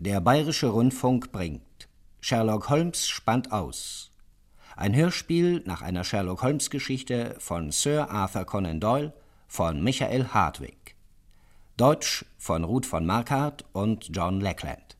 Der Bayerische Rundfunk bringt Sherlock Holmes spannt aus. Ein Hörspiel nach einer Sherlock Holmes Geschichte von Sir Arthur Conan Doyle von Michael Hardwick. Deutsch von Ruth von Marquardt und John Lackland.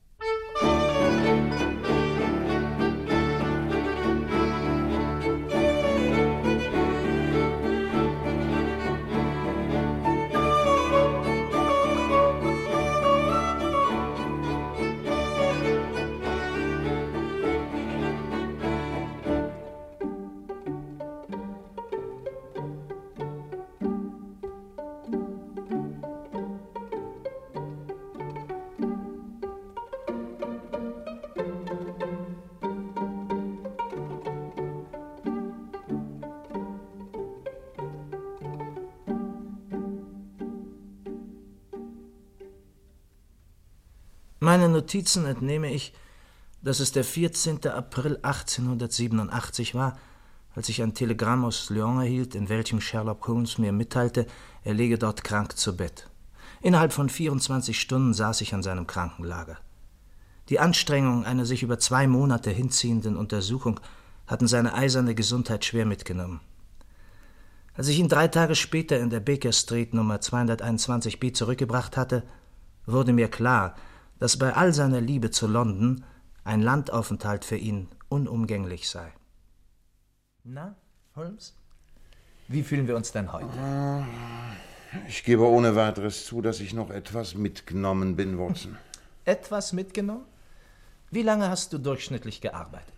Meinen Notizen entnehme ich, dass es der 14. April 1887 war, als ich ein Telegramm aus Lyon erhielt, in welchem Sherlock Holmes mir mitteilte, er lege dort krank zu Bett. Innerhalb von 24 Stunden saß ich an seinem Krankenlager. Die Anstrengungen einer sich über zwei Monate hinziehenden Untersuchung hatten seine eiserne Gesundheit schwer mitgenommen. Als ich ihn drei Tage später in der Baker Street Nummer 221b zurückgebracht hatte, wurde mir klar, dass bei all seiner Liebe zu London ein Landaufenthalt für ihn unumgänglich sei. Na, Holmes? Wie fühlen wir uns denn heute? Ich gebe ohne weiteres zu, dass ich noch etwas mitgenommen bin, Watson. Etwas mitgenommen? Wie lange hast du durchschnittlich gearbeitet?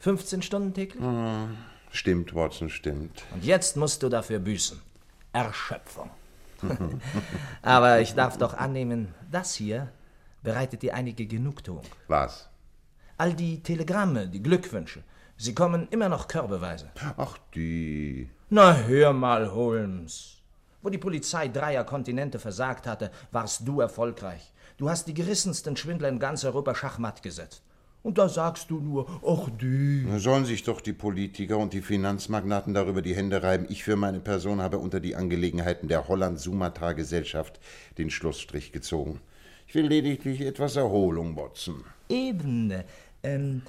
15 Stunden täglich? Stimmt, Watson, stimmt. Und jetzt musst du dafür büßen. Erschöpfung. Aber ich darf doch annehmen, das hier bereitet dir einige Genugtuung. Was? All die Telegramme, die Glückwünsche, sie kommen immer noch körbeweise. Ach, die. Na, hör mal, Holmes. Wo die Polizei dreier Kontinente versagt hatte, warst du erfolgreich. Du hast die gerissensten Schwindler in ganz Europa schachmatt gesetzt. Und da sagst du nur, ach die. Sollen sich doch die Politiker und die Finanzmagnaten darüber die Hände reiben. Ich für meine Person habe unter die Angelegenheiten der Holland-Sumatra-Gesellschaft den Schlussstrich gezogen. Ich will lediglich etwas Erholung, Watson. Eben. Ähm,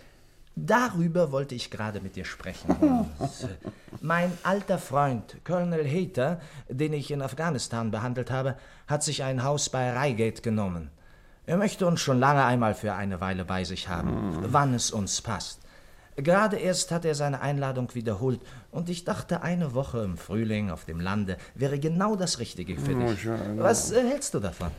darüber wollte ich gerade mit dir sprechen. Mein alter Freund, Colonel Hater, den ich in Afghanistan behandelt habe, hat sich ein Haus bei Reigate genommen. Er möchte uns schon lange einmal für eine Weile bei sich haben, wann es uns passt. Gerade erst hat er seine Einladung wiederholt, und ich dachte, eine Woche im Frühling auf dem Lande wäre genau das Richtige für dich. Was äh, hältst du davon?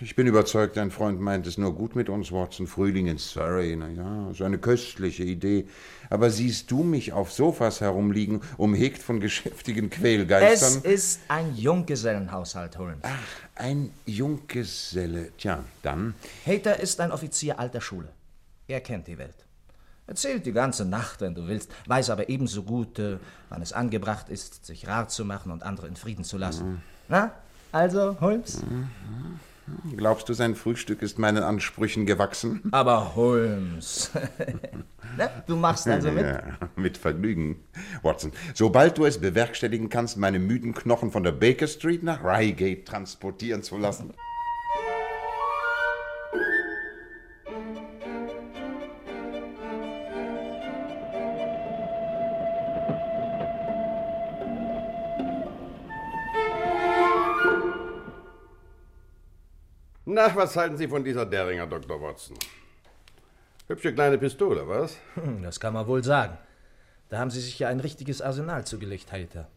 Ich bin überzeugt, dein Freund meint es nur gut mit uns, Watson. Frühling in Surrey, na ja, so eine köstliche Idee. Aber siehst du mich auf Sofas herumliegen, umhegt von geschäftigen Es Quälgeistern? ist ein Junggesellenhaushalt, Holmes. Ach, ein Junggeselle. Tja, dann. Hater ist ein Offizier alter Schule. Er kennt die Welt. Erzählt die ganze Nacht, wenn du willst, weiß aber ebenso gut, äh, wann es angebracht ist, sich rar zu machen und andere in Frieden zu lassen. Na, also, Holmes? Glaubst du, sein Frühstück ist meinen Ansprüchen gewachsen? Aber Holmes. Na, du machst also mit? Ja, mit Vergnügen. Watson, sobald du es bewerkstelligen kannst, meine müden Knochen von der Baker Street nach Reigate transportieren zu lassen. Na, was halten Sie von dieser Deringer, Dr. Watson? Hübsche kleine Pistole, was? Hm, Das kann man wohl sagen. Da haben Sie sich ja ein richtiges Arsenal zugelegt, Hater.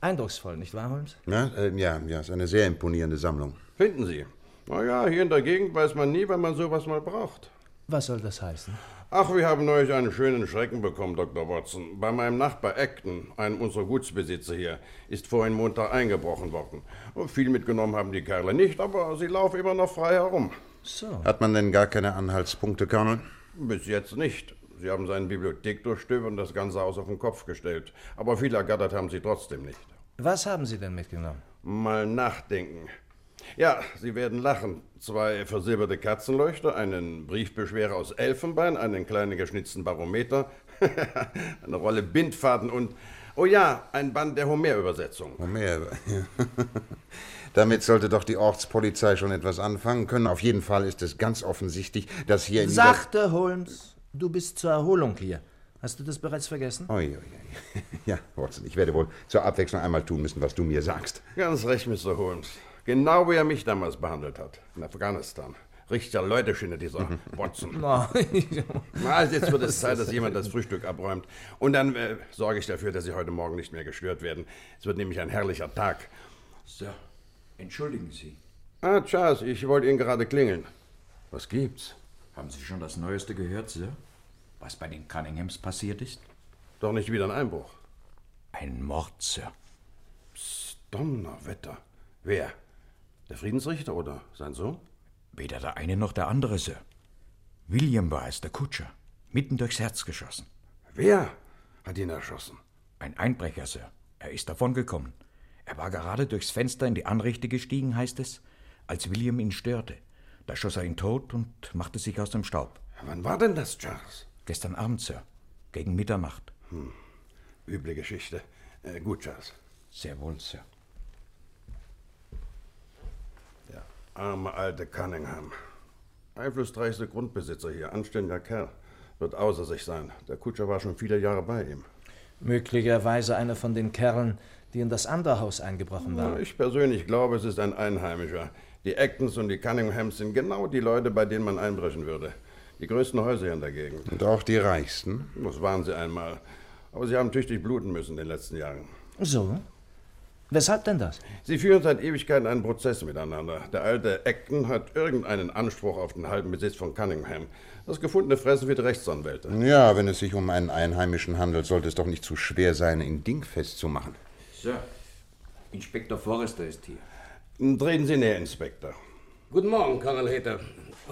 Eindrucksvoll, nicht wahr, Holmes? Ja, äh, ja, ja, ist eine sehr imponierende Sammlung. Finden Sie? Na ja, hier in der Gegend weiß man nie, wann man sowas mal braucht. Was soll das heißen? Ach, wir haben neulich einen schönen Schrecken bekommen, Dr. Watson. Bei meinem Nachbar Acton, einem unserer Gutsbesitzer hier, ist vorhin Montag eingebrochen worden. Und viel mitgenommen haben die Kerle nicht, aber sie laufen immer noch frei herum. So. Hat man denn gar keine Anhaltspunkte, Colonel? Bis jetzt nicht. Sie haben seine Bibliothek durchstöbert und das ganze Haus auf den Kopf gestellt. Aber viel ergattert haben sie trotzdem nicht. Was haben Sie denn mitgenommen? Mal nachdenken. Ja, Sie werden lachen. Zwei versilberte Katzenleuchter, einen Briefbeschwerer aus Elfenbein, einen kleinen geschnitzten Barometer, eine Rolle Bindfaden und, oh ja, ein Band der Homer-Übersetzung. Homer. Damit sollte doch die Ortspolizei schon etwas anfangen können. Auf jeden Fall ist es ganz offensichtlich, dass hier in Sachte, Holmes, du bist zur Erholung hier. Hast du das bereits vergessen? Ui, ui, ui. Ja, Watson, ich werde wohl zur Abwechslung einmal tun müssen, was du mir sagst. Ganz recht, Mr. Holmes. Genau wie er mich damals behandelt hat, in Afghanistan. Richtiger Leuteschinne, dieser Watson. Na, jetzt wird es Zeit, dass jemand das Frühstück abräumt. Und dann äh, sorge ich dafür, dass Sie heute Morgen nicht mehr gestört werden. Es wird nämlich ein herrlicher Tag. Sir, entschuldigen Sie. Ah, Charles, ich wollte Ihnen gerade klingeln. Was gibt's? Haben Sie schon das Neueste gehört, Sir? Was bei den Cunninghams passiert ist? Doch nicht wieder ein Einbruch. Ein Mord, Sir. Psst, Donnerwetter. Wer? Der Friedensrichter oder sein Sohn? Weder der eine noch der andere, Sir. William war es, der Kutscher. Mitten durchs Herz geschossen. Wer hat ihn erschossen? Ein Einbrecher, Sir. Er ist davongekommen. Er war gerade durchs Fenster in die Anrichte gestiegen, heißt es, als William ihn störte. Da schoss er ihn tot und machte sich aus dem Staub. Wann war denn das, Charles? Gestern Abend, Sir. Gegen Mitternacht. Hm. Üble Geschichte. Äh, gut, Charles. Sehr wohl, Sir. Der arme alte Cunningham. Einflussreichste Grundbesitzer hier, anständiger Kerl. Wird außer sich sein. Der Kutscher war schon viele Jahre bei ihm. Möglicherweise einer von den Kerlen, die in das andere Haus eingebrochen waren. Ja, ich persönlich glaube, es ist ein Einheimischer. Die Actons und die Cunninghams sind genau die Leute, bei denen man einbrechen würde. Die größten Häuser hier in der Gegend. Und auch die reichsten? Das waren sie einmal. Aber sie haben tüchtig bluten müssen in den letzten Jahren. So? Weshalb denn das? Sie führen seit Ewigkeiten einen Prozess miteinander. Der alte Acton hat irgendeinen Anspruch auf den halben Besitz von Cunningham. Das gefundene Fressen wird Rechtsanwälte. Ja, wenn es sich um einen Einheimischen handelt, sollte es doch nicht zu schwer sein, ihn dingfest zu machen. Sir, Inspektor Forrester ist hier. Treten Sie näher, Inspektor. Guten Morgen, Colonel Hater.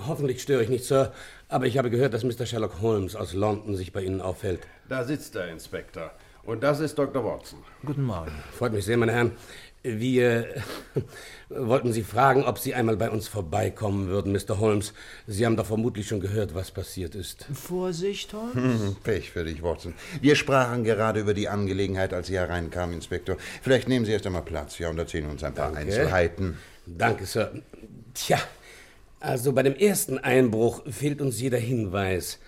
Hoffentlich störe ich nicht, Sir, aber ich habe gehört, dass Mr. Sherlock Holmes aus London sich bei Ihnen aufhält. Da sitzt der Inspektor. Und das ist Dr. Watson. Guten Morgen. Freut mich sehr, meine Herren. Wir wollten Sie fragen, ob Sie einmal bei uns vorbeikommen würden, Mr. Holmes. Sie haben doch vermutlich schon gehört, was passiert ist. Vorsicht, Holmes. Hm, Pech für dich, Watson. Wir sprachen gerade über die Angelegenheit, als Sie hereinkamen, Inspektor. Vielleicht nehmen Sie erst einmal Platz, ja, und erzählen uns ein paar Danke. Einzelheiten. Danke, Sir. Tja, also bei dem ersten Einbruch fehlt uns jeder Hinweis.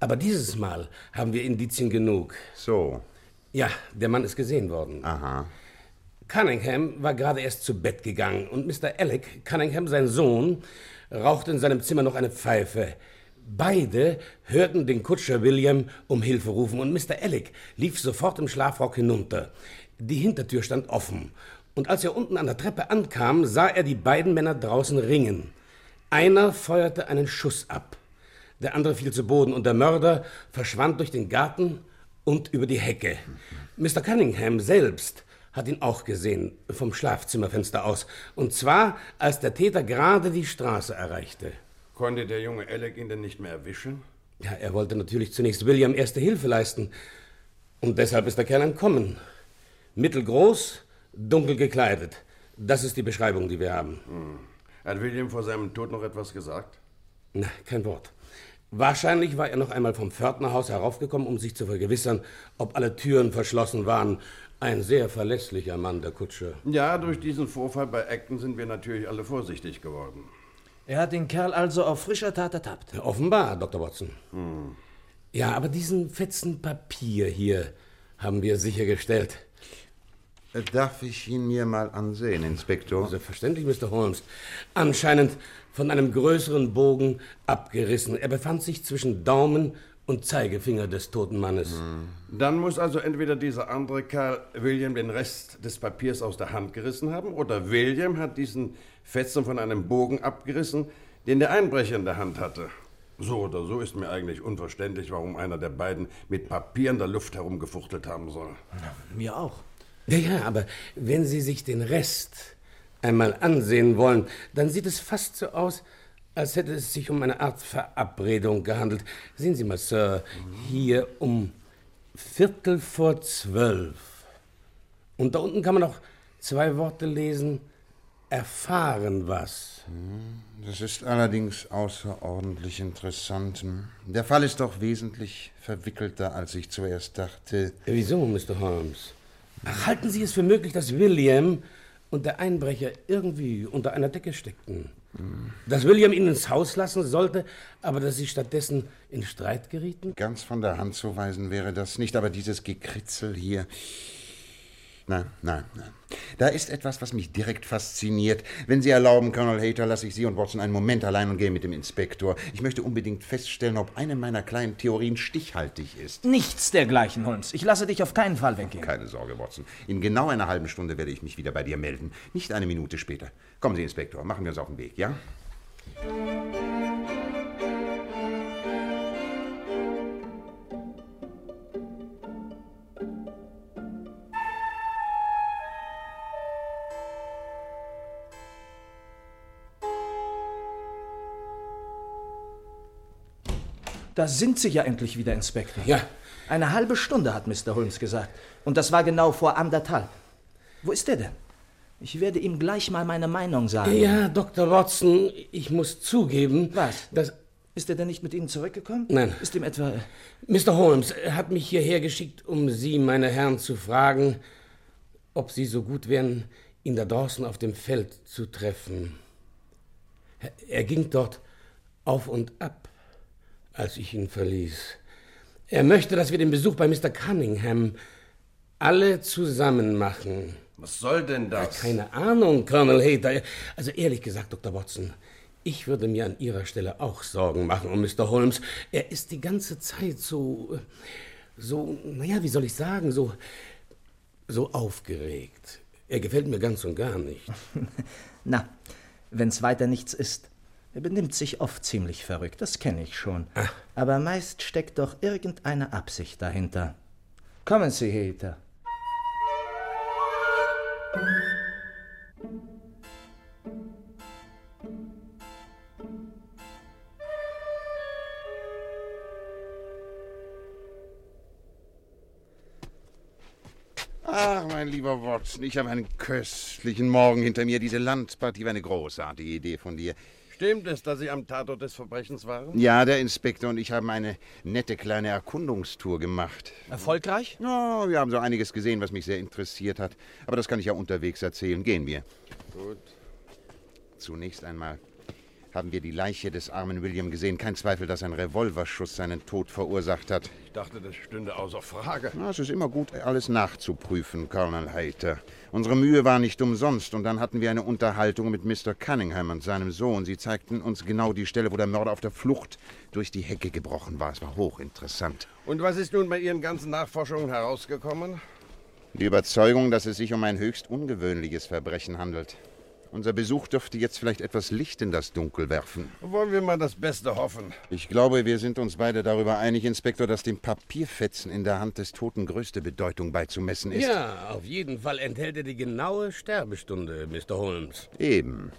Aber dieses Mal haben wir Indizien genug. So. Ja, der Mann ist gesehen worden. Aha. Cunningham war gerade erst zu Bett gegangen und Mr. Alec, Cunningham, sein Sohn, rauchte in seinem Zimmer noch eine Pfeife. Beide hörten den Kutscher William um Hilfe rufen und Mr. Alec lief sofort im Schlafrock hinunter. Die Hintertür stand offen und als er unten an der Treppe ankam, sah er die beiden Männer draußen ringen. Einer feuerte einen Schuss ab, der andere fiel zu Boden und der Mörder verschwand durch den Garten und über die Hecke. Mr. Cunningham selbst hat ihn auch gesehen, vom Schlafzimmerfenster aus. Und zwar, als der Täter gerade die Straße erreichte. Konnte der junge Alec ihn denn nicht mehr erwischen? Ja, er wollte natürlich zunächst William erste Hilfe leisten. Und deshalb ist der Kerl entkommen. Mittelgroß, dunkel gekleidet. Das ist die Beschreibung, die wir haben. Hm. Hat William vor seinem Tod noch etwas gesagt? Na, kein Wort. Wahrscheinlich war er noch einmal vom Pförtnerhaus heraufgekommen, um sich zu vergewissern, ob alle Türen verschlossen waren. Ein sehr verlässlicher Mann, der Kutscher. Ja, durch diesen Vorfall bei Acton sind wir natürlich alle vorsichtig geworden. Er hat den Kerl also auf frischer Tat ertappt. Ja, offenbar, Dr. Watson. Hm. Ja, aber diesen fetzen Papier hier haben wir sichergestellt. Darf ich ihn mir mal ansehen, Inspektor? Selbstverständlich, Mr. Holmes. Anscheinend von einem größeren Bogen abgerissen. Er befand sich zwischen Daumen und Zeigefinger des toten Mannes. Hm. Dann muss also entweder dieser andere Kerl William den Rest des Papiers aus der Hand gerissen haben, oder William hat diesen Fetzen von einem Bogen abgerissen, den der Einbrecher in der Hand hatte. So oder so ist mir eigentlich unverständlich, warum einer der beiden mit Papier in der Luft herumgefuchtelt haben soll. Ja, mir auch. Ja, ja, aber wenn Sie sich den Rest einmal ansehen wollen, dann sieht es fast so aus, als hätte es sich um eine Art Verabredung gehandelt. Sehen Sie mal, Sir, hier um Viertel vor zwölf. Und da unten kann man noch zwei Worte lesen. Erfahren was. Das ist allerdings außerordentlich interessant. Der Fall ist doch wesentlich verwickelter, als ich zuerst dachte. Wieso, Mr. Holmes? Halten Sie es für möglich, dass William und der Einbrecher irgendwie unter einer Decke steckten. Dass William ihn ins Haus lassen sollte, aber dass sie stattdessen in Streit gerieten? Ganz von der Hand zu weisen wäre das nicht, aber dieses Gekritzel hier. Nein, nein, nein. Da ist etwas, was mich direkt fasziniert. Wenn Sie erlauben, Colonel Hater, lasse ich Sie und Watson einen Moment allein und gehe mit dem Inspektor. Ich möchte unbedingt feststellen, ob eine meiner kleinen Theorien stichhaltig ist. Nichts dergleichen, Holmes. Ich lasse dich auf keinen Fall weggehen. Keine Sorge, Watson. In genau einer halben Stunde werde ich mich wieder bei dir melden. Nicht eine Minute später. Kommen Sie, Inspektor, machen wir uns auf den Weg, ja? Da sind Sie ja endlich wieder, Inspektor. Ja. Eine halbe Stunde, hat Mr. Holmes gesagt. Und das war genau vor anderthalb. Wo ist er denn? Ich werde ihm gleich mal meine Meinung sagen. Ja, Dr. Watson, ich muss zugeben, Was? dass Ist er denn nicht mit Ihnen zurückgekommen? Nein. Ist ihm etwa... Mr. Holmes hat mich hierher geschickt, um Sie, meine Herren, zu fragen, ob Sie so gut wären, ihn da draußen auf dem Feld zu treffen. Er ging dort auf und ab, als ich ihn verließ. Er möchte, dass wir den Besuch bei Mr. Cunningham alle zusammen machen. Was soll denn das? Keine Ahnung, Colonel Hater. Also ehrlich gesagt, Dr. Watson, ich würde mir an Ihrer Stelle auch Sorgen machen um Mr. Holmes. Er ist die ganze Zeit so, so, naja, wie soll ich sagen, so, so aufgeregt. Er gefällt mir ganz und gar nicht. Na, wenn's weiter nichts ist. Er benimmt sich oft ziemlich verrückt, das kenne ich schon. Aber meist steckt doch irgendeine Absicht dahinter. Kommen Sie, Heter. Ach, mein lieber Watson, ich habe einen köstlichen Morgen hinter mir. Diese Landpartie war eine großartige Idee von dir. Stimmt es, dass Sie am Tatort des Verbrechens waren? Ja, der Inspektor und ich haben eine nette kleine Erkundungstour gemacht. Erfolgreich? Ja, wir haben so einiges gesehen, was mich sehr interessiert hat. Aber das kann ich ja unterwegs erzählen. Gehen wir. Gut. Zunächst einmal haben wir die Leiche des armen William gesehen. Kein Zweifel, dass ein Revolverschuss seinen Tod verursacht hat. Ich dachte, das stünde außer Frage. Na, es ist immer gut, alles nachzuprüfen, Colonel Hayter. Unsere Mühe war nicht umsonst. Und dann hatten wir eine Unterhaltung mit Mr. Cunningham und seinem Sohn. Sie zeigten uns genau die Stelle, wo der Mörder auf der Flucht durch die Hecke gebrochen war. Es war hochinteressant. Und was ist nun bei Ihren ganzen Nachforschungen herausgekommen? Die Überzeugung, dass es sich um ein höchst ungewöhnliches Verbrechen handelt. Unser Besuch dürfte jetzt vielleicht etwas Licht in das Dunkel werfen. Wollen wir mal das Beste hoffen. Ich glaube, wir sind uns beide darüber einig, Inspektor, dass dem Papierfetzen in der Hand des Toten größte Bedeutung beizumessen ist. Ja, auf jeden Fall enthält er die genaue Sterbestunde, Mr. Holmes. Eben.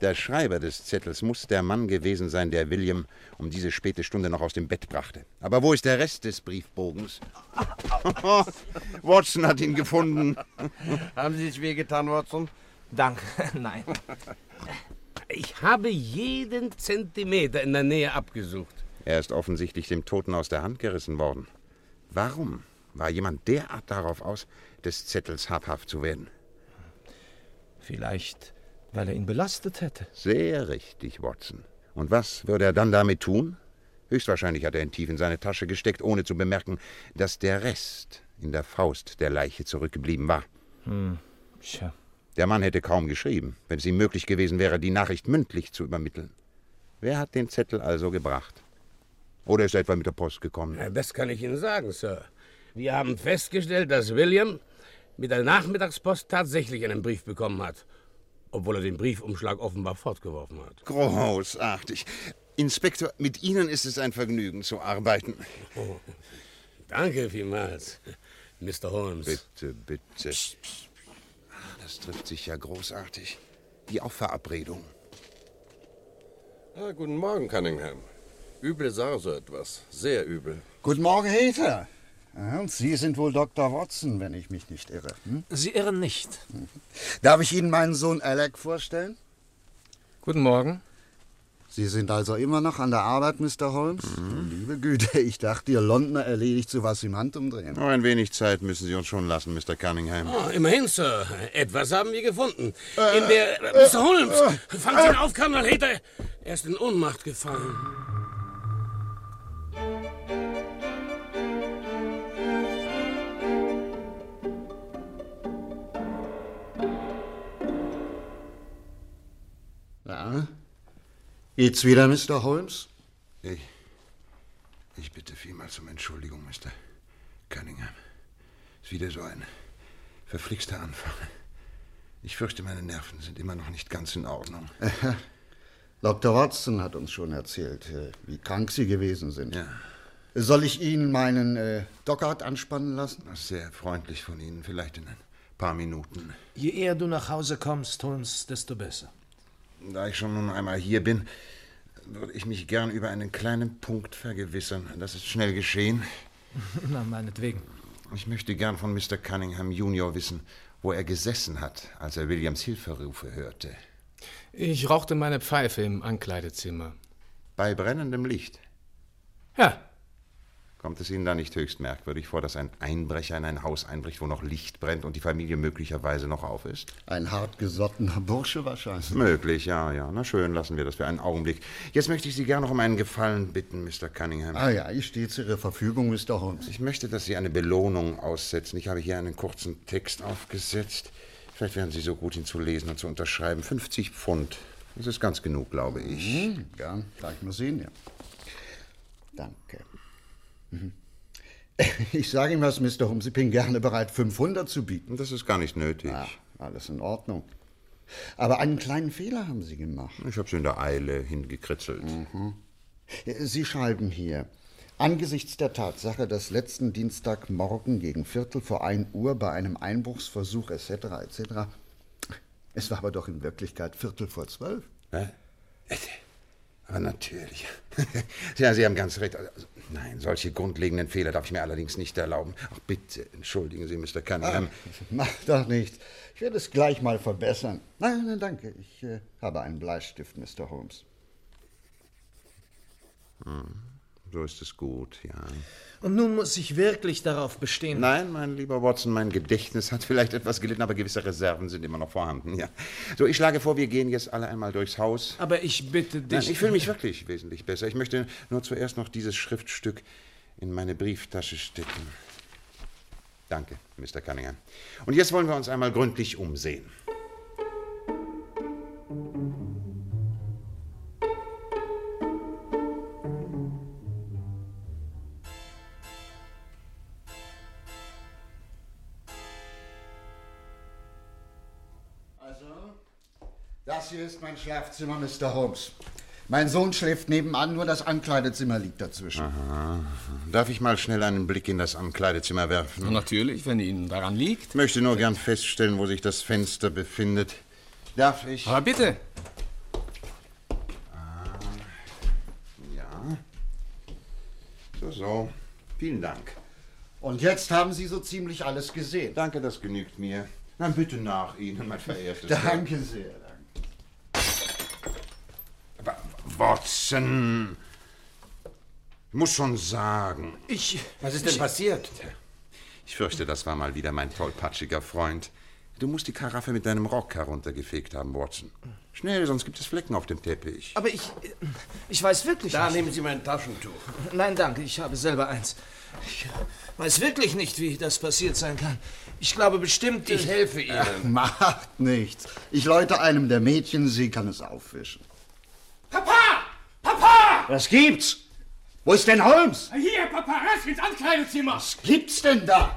Der Schreiber des Zettels muss der Mann gewesen sein, der William um diese späte Stunde noch aus dem Bett brachte. Aber wo ist der Rest des Briefbogens? Watson hat ihn gefunden. Haben Sie sich wehgetan, Watson? Danke, nein. Ich habe jeden Zentimeter in der Nähe abgesucht. Er ist offensichtlich dem Toten aus der Hand gerissen worden. Warum war jemand derart darauf aus, des Zettels habhaft zu werden? Vielleicht, weil er ihn belastet hätte. Sehr richtig, Watson. Und was würde er dann damit tun? Höchstwahrscheinlich hat er ihn tief in seine Tasche gesteckt, ohne zu bemerken, dass der Rest in der Faust der Leiche zurückgeblieben war. Tja, Der Mann hätte kaum geschrieben, wenn es ihm möglich gewesen wäre, die Nachricht mündlich zu übermitteln. Wer hat den Zettel also gebracht? Oder ist er etwa mit der Post gekommen? Das kann ich Ihnen sagen, Sir. Wir haben festgestellt, dass William mit der Nachmittagspost tatsächlich einen Brief bekommen hat, obwohl er den Briefumschlag offenbar fortgeworfen hat. Großartig. Inspektor, mit Ihnen ist es ein Vergnügen zu arbeiten. Danke vielmals, Mr. Holmes. Bitte, bitte. Ah, Das trifft sich ja großartig. Die auf Verabredung. Ah, guten Morgen, Cunningham. Übel sah so etwas. Sehr übel. Guten Morgen, Heather. Ja, Und Sie sind wohl Dr. Watson, wenn ich mich nicht irre. Hm? Sie irren nicht. Darf ich Ihnen meinen Sohn Alec vorstellen? Guten Morgen. Sie sind also immer noch an der Arbeit, Mr. Holmes? Liebe Güte, ich dachte, Ihr Londoner erledigt sowas im Handumdrehen. Nur ein wenig Zeit müssen Sie uns schon lassen, Mr. Cunningham. Oh, immerhin, Sir. Etwas haben wir gefunden. In der... Äh, Mr. Holmes! Fangt ihn auf, Colonel Hater! Er ist in Ohnmacht gefallen. Geht's wieder, Mr. Holmes? Ich, ich bitte vielmals um Entschuldigung, Mr. Cunningham. Ist wieder so ein verflixter Anfang. Ich fürchte, meine Nerven sind immer noch nicht ganz in Ordnung. Dr. Watson hat uns schon erzählt, äh, wie krank Sie gewesen sind. Ja, Soll ich Ihnen meinen äh, Dockart anspannen lassen? das ist sehr freundlich von Ihnen. Vielleicht in ein paar Minuten. Je eher du nach Hause kommst, Holmes, desto besser. Da ich schon nun einmal hier bin, würde ich mich gern über einen kleinen Punkt vergewissern. Das ist schnell geschehen. Na, meinetwegen. Ich möchte gern von Mr. Cunningham Junior wissen, wo er gesessen hat, als er Williams Hilferufe hörte. Ich rauchte meine Pfeife im Ankleidezimmer. Bei brennendem Licht. Ja, Kommt es Ihnen da nicht höchst merkwürdig vor, dass ein Einbrecher in ein Haus einbricht, wo noch Licht brennt und die Familie möglicherweise noch auf ist? Ein hartgesottener Bursche wahrscheinlich. Möglich, ja, ja. Na schön, lassen wir das für einen Augenblick. Jetzt möchte ich Sie gern noch um einen Gefallen bitten, Mr. Cunningham. Ah ja, ich stehe zu Ihrer Verfügung, Mr. Holmes. Ich möchte, dass Sie eine Belohnung aussetzen. Ich habe hier einen kurzen Text aufgesetzt. Vielleicht wären Sie so gut, ihn zu lesen und zu unterschreiben. 50 Pfund. Das ist ganz genug, glaube ich. Hm, ja, gleich mal sehen, ja. Danke. Mhm. Ich sage Ihnen was, Mr. Holmes, ich bin gerne bereit, 500 zu bieten. Das ist gar nicht nötig. Ja, alles in Ordnung. Aber einen kleinen Fehler haben Sie gemacht. Ich habe sie in der Eile hingekritzelt. Sie schreiben hier, angesichts der Tatsache, dass letzten Dienstagmorgen gegen Viertel vor 1 Uhr bei einem Einbruchsversuch etc. etc. Es war aber doch in Wirklichkeit Viertel vor zwölf. Hä? Aber natürlich. ja, Sie haben ganz recht. Also, nein, solche grundlegenden Fehler darf ich mir allerdings nicht erlauben. Ach, bitte, entschuldigen Sie, Mr. Cunningham. Macht doch nichts. Ich werde es gleich mal verbessern. Nein, nein, danke. Ich äh, habe einen Bleistift, Mr. Holmes. So ist es gut, ja. Und nun muss ich wirklich darauf bestehen. Nein, mein lieber Watson, mein Gedächtnis hat vielleicht etwas gelitten, aber gewisse Reserven sind immer noch vorhanden, ja. So, ich schlage vor, wir gehen jetzt alle einmal durchs Haus. Aber ich bitte Nein, dich. ich fühle mich wirklich wesentlich besser. Ich möchte nur zuerst noch dieses Schriftstück in meine Brieftasche stecken. Danke, Mr. Cunningham. Und jetzt wollen wir uns einmal gründlich umsehen. Also, das hier ist mein Schlafzimmer, Mr. Holmes. Mein Sohn schläft nebenan, nur das Ankleidezimmer liegt dazwischen. Darf ich mal schnell einen Blick in das Ankleidezimmer werfen? natürlich, wenn Ihnen daran liegt. Ich möchte nur gern feststellen, wo sich das Fenster befindet. Darf ich? Aber bitte. Ja. So, so. Vielen Dank. Und jetzt haben Sie so ziemlich alles gesehen. Danke, das genügt mir. Dann bitte nach Ihnen, mein verehrtes Herr. Danke sehr. Danke. Aber Watson, ich muss schon sagen, Ich. Was ist denn passiert? ich fürchte, das war mal wieder mein tollpatschiger Freund. Du musst die Karaffe mit deinem Rock heruntergefegt haben, Watson. Schnell, sonst gibt es Flecken auf dem Teppich. Aber ich. Ich weiß wirklich Da nicht. nehmen Sie mein Taschentuch. Nein, danke, ich habe selber eins. Ich weiß wirklich nicht, wie das passiert sein kann. Ich glaube bestimmt. Ich helfe Ihnen. Macht nichts. Ich läute einem der Mädchen, sie kann es aufwischen. Was gibt's? Wo ist denn Holmes? Hier, Papa, rasch ins Ankleidezimmer! Was gibt's denn da?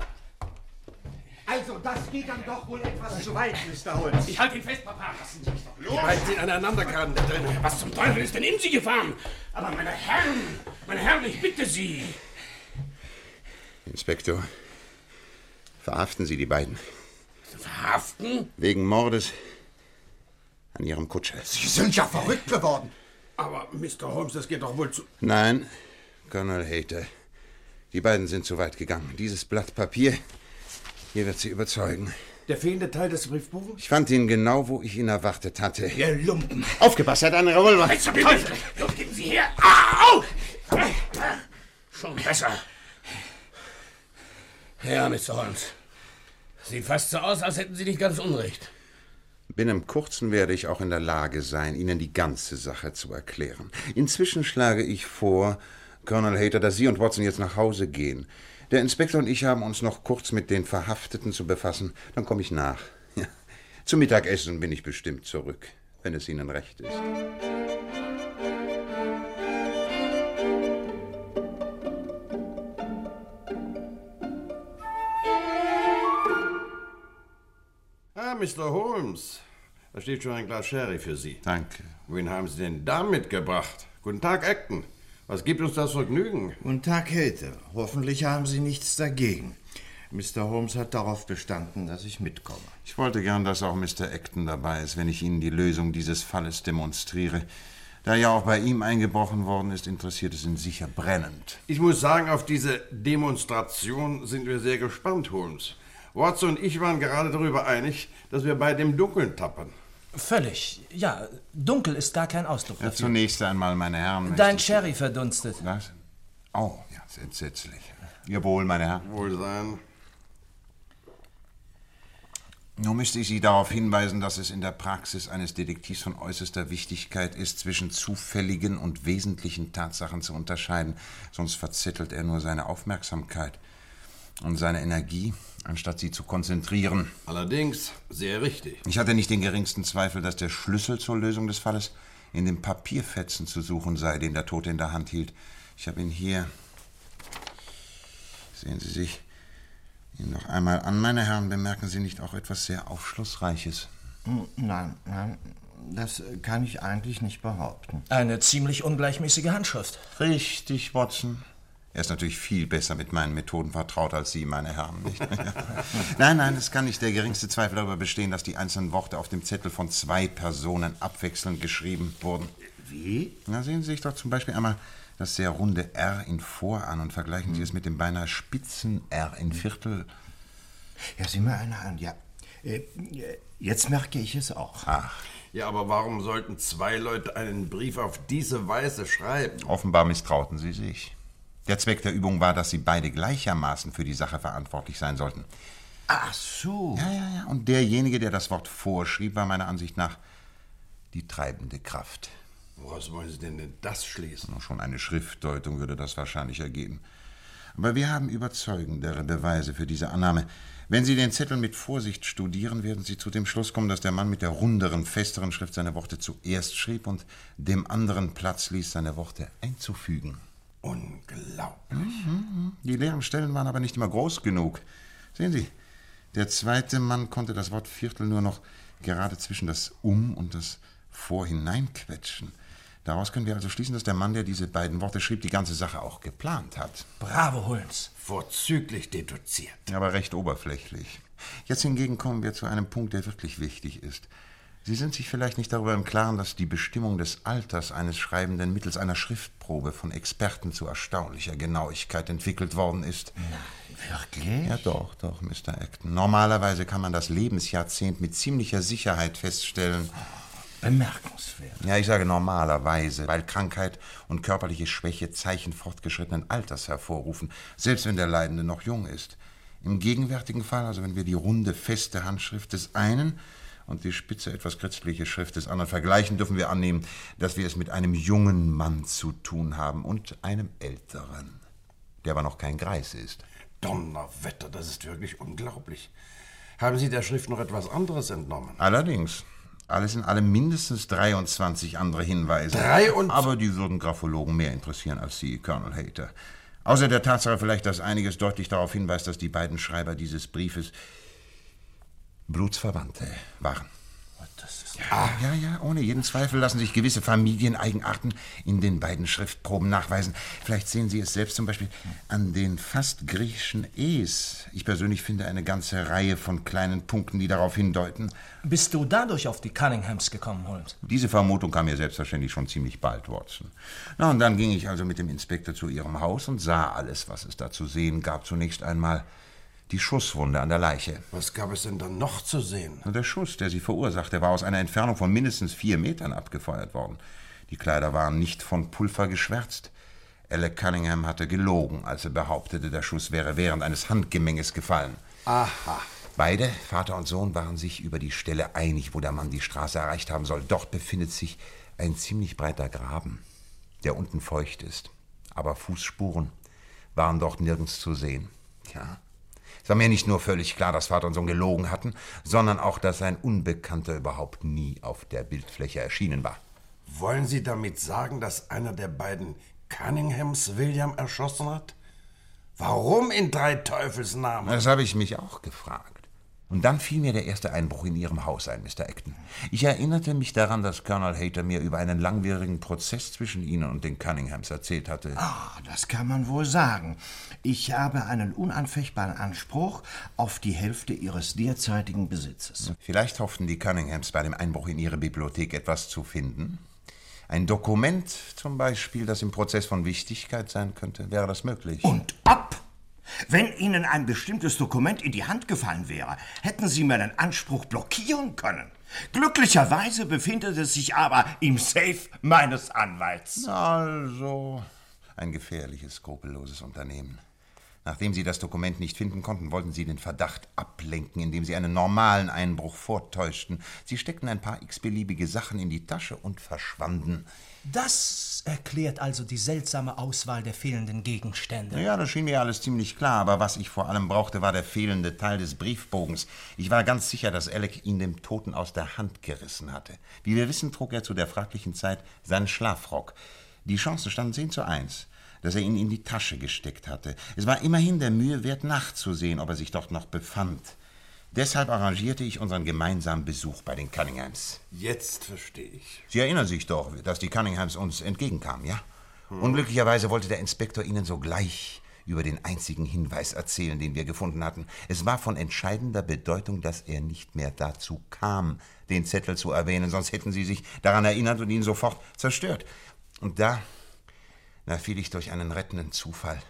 Also, das geht dann doch wohl etwas zu weit, Mr. Holmes. Ich halte ihn fest, Papa. Lassen Sie mich doch los. Die beiden sind aneinander geraten da drin. Was zum Teufel ist denn in Sie gefahren? Aber meine Herren, meine Herren, ich bitte Sie. Inspektor, verhaften Sie die beiden. Verhaften? Wegen Mordes an Ihrem Kutscher. Sie sind ja verrückt geworden. Aber, Mr. Holmes, das geht doch wohl zu... Nein, Colonel Hater. Die beiden sind zu weit gegangen. Dieses Blatt Papier hier wird Sie überzeugen. Der fehlende Teil des Briefbogens? Ich fand ihn genau, wo ich ihn erwartet hatte. Ihr Lumpen! Aufgepasst, er hat einen Revolver. Jetzt zum Teufel! Los, geben Sie her! Au! Schon besser. Ja, Mr. Holmes. Sieht fast so aus, als hätten Sie nicht ganz Unrecht. Binnen kurzem werde ich auch in der Lage sein, Ihnen die ganze Sache zu erklären. Inzwischen schlage ich vor, Colonel Hater, dass Sie und Watson jetzt nach Hause gehen. Der Inspektor und ich haben uns noch kurz mit den Verhafteten zu befassen. Dann komme ich nach. Ja. Zum Mittagessen bin ich bestimmt zurück, wenn es Ihnen recht ist. Mr. Holmes. Da steht schon ein Glas Sherry für Sie. Danke. Wen haben Sie denn da mitgebracht? Guten Tag, Acton. Was gibt uns das Vergnügen? Guten Tag, Käthe. Hoffentlich haben Sie nichts dagegen. Mr. Holmes hat darauf bestanden, dass ich mitkomme. Ich wollte gern, dass auch Mr. Acton dabei ist, wenn ich Ihnen die Lösung dieses Falles demonstriere. Da ja auch bei ihm eingebrochen worden ist, interessiert es ihn sicher brennend. Ich muss sagen, auf diese Demonstration sind wir sehr gespannt, Holmes. Watson und ich waren gerade darüber einig, dass wir bei dem Dunkeln tappen. Völlig. Ja, dunkel ist gar kein Ausdruck Ja, dafür. zunächst einmal, meine Herren. Dein ich- Sherry verdunstet. Was? Oh, ja, ist entsetzlich. Ihr Wohl, meine Herren. Wohl sein. Nun müsste ich Sie darauf hinweisen, dass es in der Praxis eines Detektivs von äußerster Wichtigkeit ist, zwischen zufälligen und wesentlichen Tatsachen zu unterscheiden. Sonst verzettelt er nur seine Aufmerksamkeit und seine Energie, anstatt sie zu konzentrieren. Allerdings sehr richtig. Ich hatte nicht den geringsten Zweifel, dass der Schlüssel zur Lösung des Falles in dem Papierfetzen zu suchen sei, den der Tote in der Hand hielt. Ich habe ihn hier. Sehen Sie sich ihn noch einmal an, meine Herren. Bemerken Sie nicht auch etwas sehr Aufschlussreiches? Hm, Nein, nein, das kann ich eigentlich nicht behaupten. Eine ziemlich ungleichmäßige Handschrift. Richtig, Watson. Er ist natürlich viel besser mit meinen Methoden vertraut als Sie, meine Herren. Nicht? nein, nein, es kann nicht der geringste Zweifel darüber bestehen, dass die einzelnen Worte auf dem Zettel von zwei Personen abwechselnd geschrieben wurden. Wie? Na, sehen Sie sich doch zum Beispiel einmal das sehr runde R in Vor an und vergleichen Sie es mit dem beinahe spitzen R in Viertel. Ja, sieh mal eine an, ja. Äh, Jetzt merke ich es auch. Ach, Ja, aber warum sollten zwei Leute einen Brief auf diese Weise schreiben? offenbar misstrauten Sie sich. Der Zweck der Übung war, dass Sie beide gleichermaßen für die Sache verantwortlich sein sollten. Ach so. Ja, ja, ja. Und derjenige, der das Wort vorschrieb, war meiner Ansicht nach die treibende Kraft. Woraus wollen Sie denn, denn das schließen? Nur Schon eine Schriftdeutung würde das wahrscheinlich ergeben. Aber wir haben überzeugendere Beweise für diese Annahme. Wenn Sie den Zettel mit Vorsicht studieren, werden Sie zu dem Schluss kommen, dass der Mann mit der runderen, festeren Schrift seine Worte zuerst schrieb und dem anderen Platz ließ, seine Worte einzufügen. Unglaublich. Die leeren Stellen waren aber nicht immer groß genug. Sehen Sie, der zweite Mann konnte das Wort Viertel nur noch gerade zwischen das Um und das Vor hineinquetschen. Daraus können wir also schließen, dass der Mann, der diese beiden Worte schrieb, die ganze Sache auch geplant hat. Bravo, Holmes. Vorzüglich deduziert. Aber recht oberflächlich. Jetzt hingegen kommen wir zu einem Punkt, der wirklich wichtig ist. Sie sind sich vielleicht nicht darüber im Klaren, dass die Bestimmung des Alters eines Schreibenden mittels einer Schriftprobe von Experten zu erstaunlicher Genauigkeit entwickelt worden ist. Wirklich? Ja, doch, doch, Mr. Acton. Normalerweise kann man das Lebensjahrzehnt mit ziemlicher Sicherheit feststellen. Bemerkenswert. Ja, ich sage normalerweise, weil Krankheit und körperliche Schwäche Zeichen fortgeschrittenen Alters hervorrufen, selbst wenn der Leidende noch jung ist. Im gegenwärtigen Fall, also wenn wir die runde, feste Handschrift des einen und die spitze, etwas kritzliche Schrift des anderen vergleichen, dürfen wir annehmen, dass wir es mit einem jungen Mann zu tun haben und einem älteren, der aber noch kein Greis ist. Donnerwetter, das ist wirklich unglaublich. Haben Sie der Schrift noch etwas anderes entnommen? Allerdings. Alles in allem mindestens 23 andere Hinweise. Drei und- Aber die würden Graphologen mehr interessieren als Sie, Colonel Hater. Außer der Tatsache vielleicht, dass einiges deutlich darauf hinweist, dass die beiden Schreiber dieses Briefes Blutsverwandte waren. Ah, ja, ja, ohne jeden Zweifel lassen sich gewisse Familieneigenarten in den beiden Schriftproben nachweisen. Vielleicht sehen Sie es selbst zum Beispiel an den fast griechischen E's. Ich persönlich finde eine ganze Reihe von kleinen Punkten, die darauf hindeuten. Bist du dadurch auf die Cunninghams gekommen, Holmes? Diese Vermutung kam mir selbstverständlich schon ziemlich bald, Watson. Na, und dann ging ich also mit dem Inspektor zu Ihrem Haus und sah alles, was es da zu sehen gab. Zunächst einmal die Schusswunde an der Leiche. Was gab es denn dann noch zu sehen? Der Schuss, der sie verursachte, war aus einer Entfernung von mindestens vier Metern abgefeuert worden. Die Kleider waren nicht von Pulver geschwärzt. Alec Cunningham hatte gelogen, als er behauptete, der Schuss wäre während eines Handgemenges gefallen. Aha. Beide, Vater und Sohn, waren sich über die Stelle einig, wo der Mann die Straße erreicht haben soll. Dort befindet sich ein ziemlich breiter Graben, der unten feucht ist. Aber Fußspuren waren dort nirgends zu sehen. Ja. Es war mir nicht nur völlig klar, dass Vater und Sohn gelogen hatten, sondern auch, dass ein Unbekannter überhaupt nie auf der Bildfläche erschienen war. Wollen Sie damit sagen, dass einer der beiden Cunninghams William erschossen hat? Warum in drei Teufels Namen? Das habe ich mich auch gefragt. Und dann fiel mir der erste Einbruch in Ihrem Haus ein, Mr. Acton. Ich erinnerte mich daran, dass Colonel Hayter mir über einen langwierigen Prozess zwischen Ihnen und den Cunninghams erzählt hatte. Ah, das kann man wohl sagen. Ich habe einen unanfechtbaren Anspruch auf die Hälfte Ihres derzeitigen Besitzes. Vielleicht hofften die Cunninghams bei dem Einbruch in Ihre Bibliothek etwas zu finden. Ein Dokument zum Beispiel, das im Prozess von Wichtigkeit sein könnte. Wäre das möglich? Und ab! Wenn Ihnen ein bestimmtes Dokument in die Hand gefallen wäre, hätten Sie meinen Anspruch blockieren können. Glücklicherweise befindet es sich aber im Safe meines Anwalts. Also, ein gefährliches, skrupelloses Unternehmen. Nachdem Sie das Dokument nicht finden konnten, wollten Sie den Verdacht ablenken, indem Sie einen normalen Einbruch vortäuschten. Sie steckten ein paar x-beliebige Sachen in die Tasche und verschwanden. Das erklärt also die seltsame Auswahl der fehlenden Gegenstände. Ja, das schien mir alles ziemlich klar, aber was ich vor allem brauchte, war der fehlende Teil des Briefbogens. Ich war ganz sicher, dass Alec ihn dem Toten aus der Hand gerissen hatte. Wie wir wissen, trug er zu der fraglichen Zeit seinen Schlafrock. Die Chancen standen 10 zu 1 dass er ihn in die Tasche gesteckt hatte. Es war immerhin der Mühe wert, nachzusehen, ob er sich dort noch befand. Deshalb arrangierte ich unseren gemeinsamen Besuch bei den Cunninghams. Jetzt verstehe ich. Sie erinnern sich doch, dass die Cunninghams uns entgegenkamen, ja? Hm. Unglücklicherweise wollte der Inspektor Ihnen sogleich über den einzigen Hinweis erzählen, den wir gefunden hatten. Es war von entscheidender Bedeutung, dass er nicht mehr dazu kam, den Zettel zu erwähnen, sonst hätten Sie sich daran erinnert und ihn sofort zerstört. Und da da fiel ich durch einen rettenden Zufall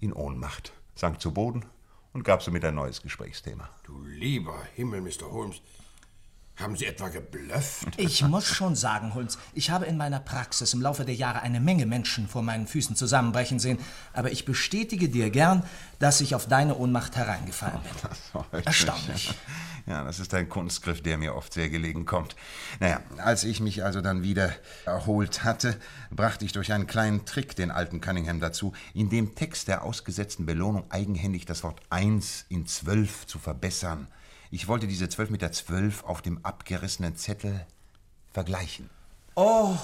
in Ohnmacht, sank zu Boden und gab somit ein neues Gesprächsthema. Du lieber Himmel, Mr. Holmes. Haben Sie etwa geblufft? Ich muss schon sagen, Holmes, ich habe in meiner Praxis im Laufe der Jahre eine Menge Menschen vor meinen Füßen zusammenbrechen sehen, aber ich bestätige dir gern, dass ich auf deine Ohnmacht hereingefallen bin. Erstaunlich. Ja, das ist ein Kunstgriff, der mir oft sehr gelegen kommt. Naja, als ich mich also dann wieder erholt hatte, brachte ich durch einen kleinen Trick den alten Cunningham dazu, in dem Text der ausgesetzten Belohnung eigenhändig das Wort eins in zwölf zu verbessern. Ich wollte diese 12 mit der 12 auf dem abgerissenen Zettel vergleichen. Oh,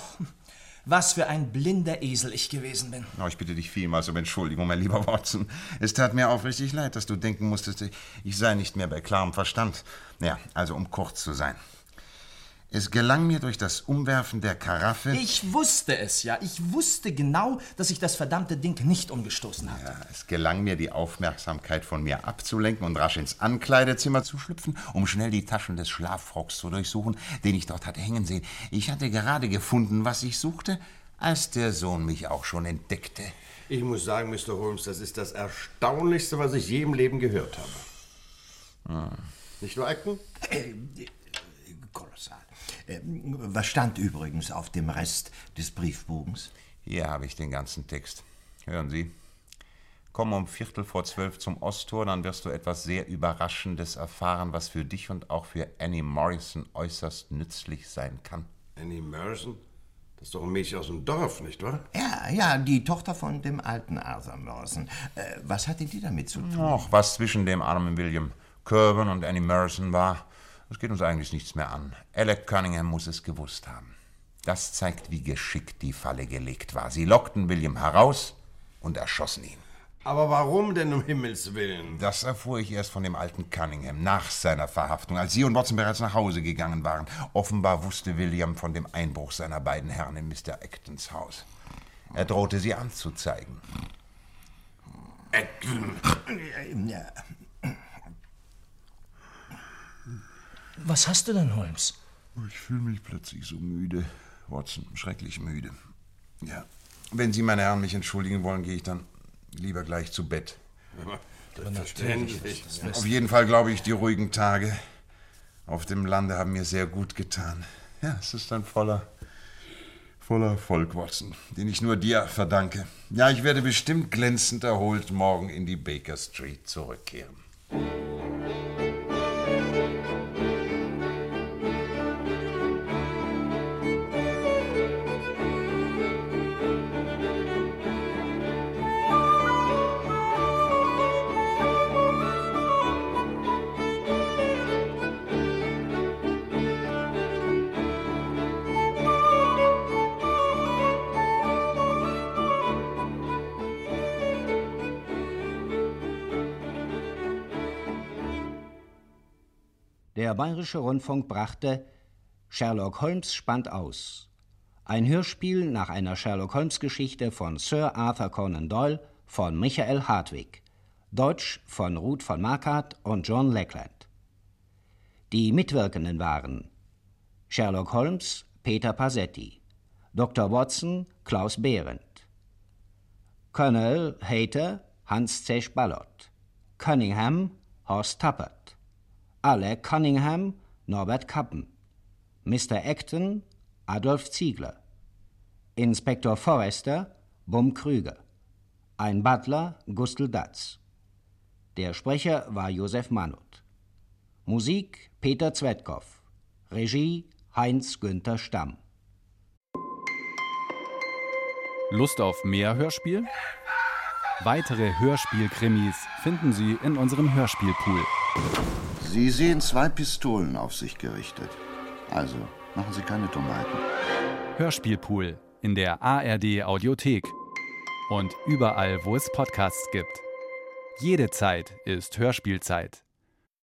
was für ein blinder Esel ich gewesen bin. Oh, ich bitte dich vielmals um Entschuldigung, mein lieber Watson. Es tat mir aufrichtig leid, dass du denken musstest, ich sei nicht mehr bei klarem Verstand. Ja, also um kurz zu sein. Es gelang mir durch das Umwerfen der Karaffe. Ich wusste es ja. Ich wusste genau, dass ich das verdammte Ding nicht umgestoßen hatte. Ja, es gelang mir, die Aufmerksamkeit von mir abzulenken und rasch ins Ankleidezimmer zu schlüpfen, um schnell die Taschen des Schlafrocks zu durchsuchen, den ich dort hatte hängen sehen. Ich hatte gerade gefunden, was ich suchte, als der Sohn mich auch schon entdeckte. Ich muss sagen, Mr. Holmes, das ist das Erstaunlichste, was ich je im Leben gehört habe. Hm. Nicht wahr, Acton? Äh, kolossal. Äh, was stand übrigens auf dem Rest des Briefbogens? Hier habe ich den ganzen Text. Hören Sie. Komm um Viertel vor zwölf zum Osttor, dann wirst du etwas sehr Überraschendes erfahren, was für dich und auch für Annie Morrison äußerst nützlich sein kann. Annie Morrison? Das ist doch ein Mädchen aus dem Dorf, nicht wahr? Ja, ja, die Tochter von dem alten Arthur Morrison. Äh, was hatte die damit zu tun? Ach, was zwischen dem armen William Kirwan und Annie Morrison war, das geht uns eigentlich nichts mehr an. Alec Cunningham muss es gewusst haben. Das zeigt, wie geschickt die Falle gelegt war. Sie lockten William heraus und erschossen ihn. Aber warum denn um Himmels Willen? Das erfuhr ich erst von dem alten Cunningham nach seiner Verhaftung, als Sie und Watson bereits nach Hause gegangen waren. Offenbar wusste William von dem Einbruch seiner beiden Herren in Mr. Actons Haus. Er drohte sie anzuzeigen. Acton! Ja, Was hast du denn, Holmes? Ich fühle mich plötzlich so müde. Watson, schrecklich müde. Ja, wenn Sie, meine Herren, mich entschuldigen wollen, gehe ich dann lieber gleich zu Bett. Selbstverständlich. Auf jeden Fall glaube ich, die ruhigen Tage auf dem Lande haben mir sehr gut getan. Ja, es ist ein voller, voller Erfolg, Watson, den ich nur dir verdanke. Ja, ich werde bestimmt glänzend erholt morgen in die Baker Street zurückkehren. Bayerische Rundfunk brachte Sherlock Holmes spannt aus. Ein Hörspiel nach einer Sherlock Holmes Geschichte von Sir Arthur Conan Doyle von Michael Hartwig. Deutsch von Ruth von Marquardt und John Lackland. Die Mitwirkenden waren Sherlock Holmes Peter Pasetti, Dr. Watson Klaus Behrendt, Colonel Hayter Hans Zesch Ballot, Cunningham Horst Tappert, Alec Cunningham Norbert Kappen, Mr. Acton Adolf Ziegler, Inspektor Forrester Bum Krüger, ein Butler Gustl Datz. Der Sprecher war Josef Manut. Musik Peter Zwetkow. Regie Heinz Günther Stamm. Lust auf mehr Hörspiel? Weitere Hörspielkrimis finden Sie in unserem Hörspielpool. Sie sehen zwei Pistolen auf sich gerichtet. Also machen Sie keine Dummheiten. Hörspielpool in der ARD Audiothek und überall, wo es Podcasts gibt. Jede Zeit ist Hörspielzeit.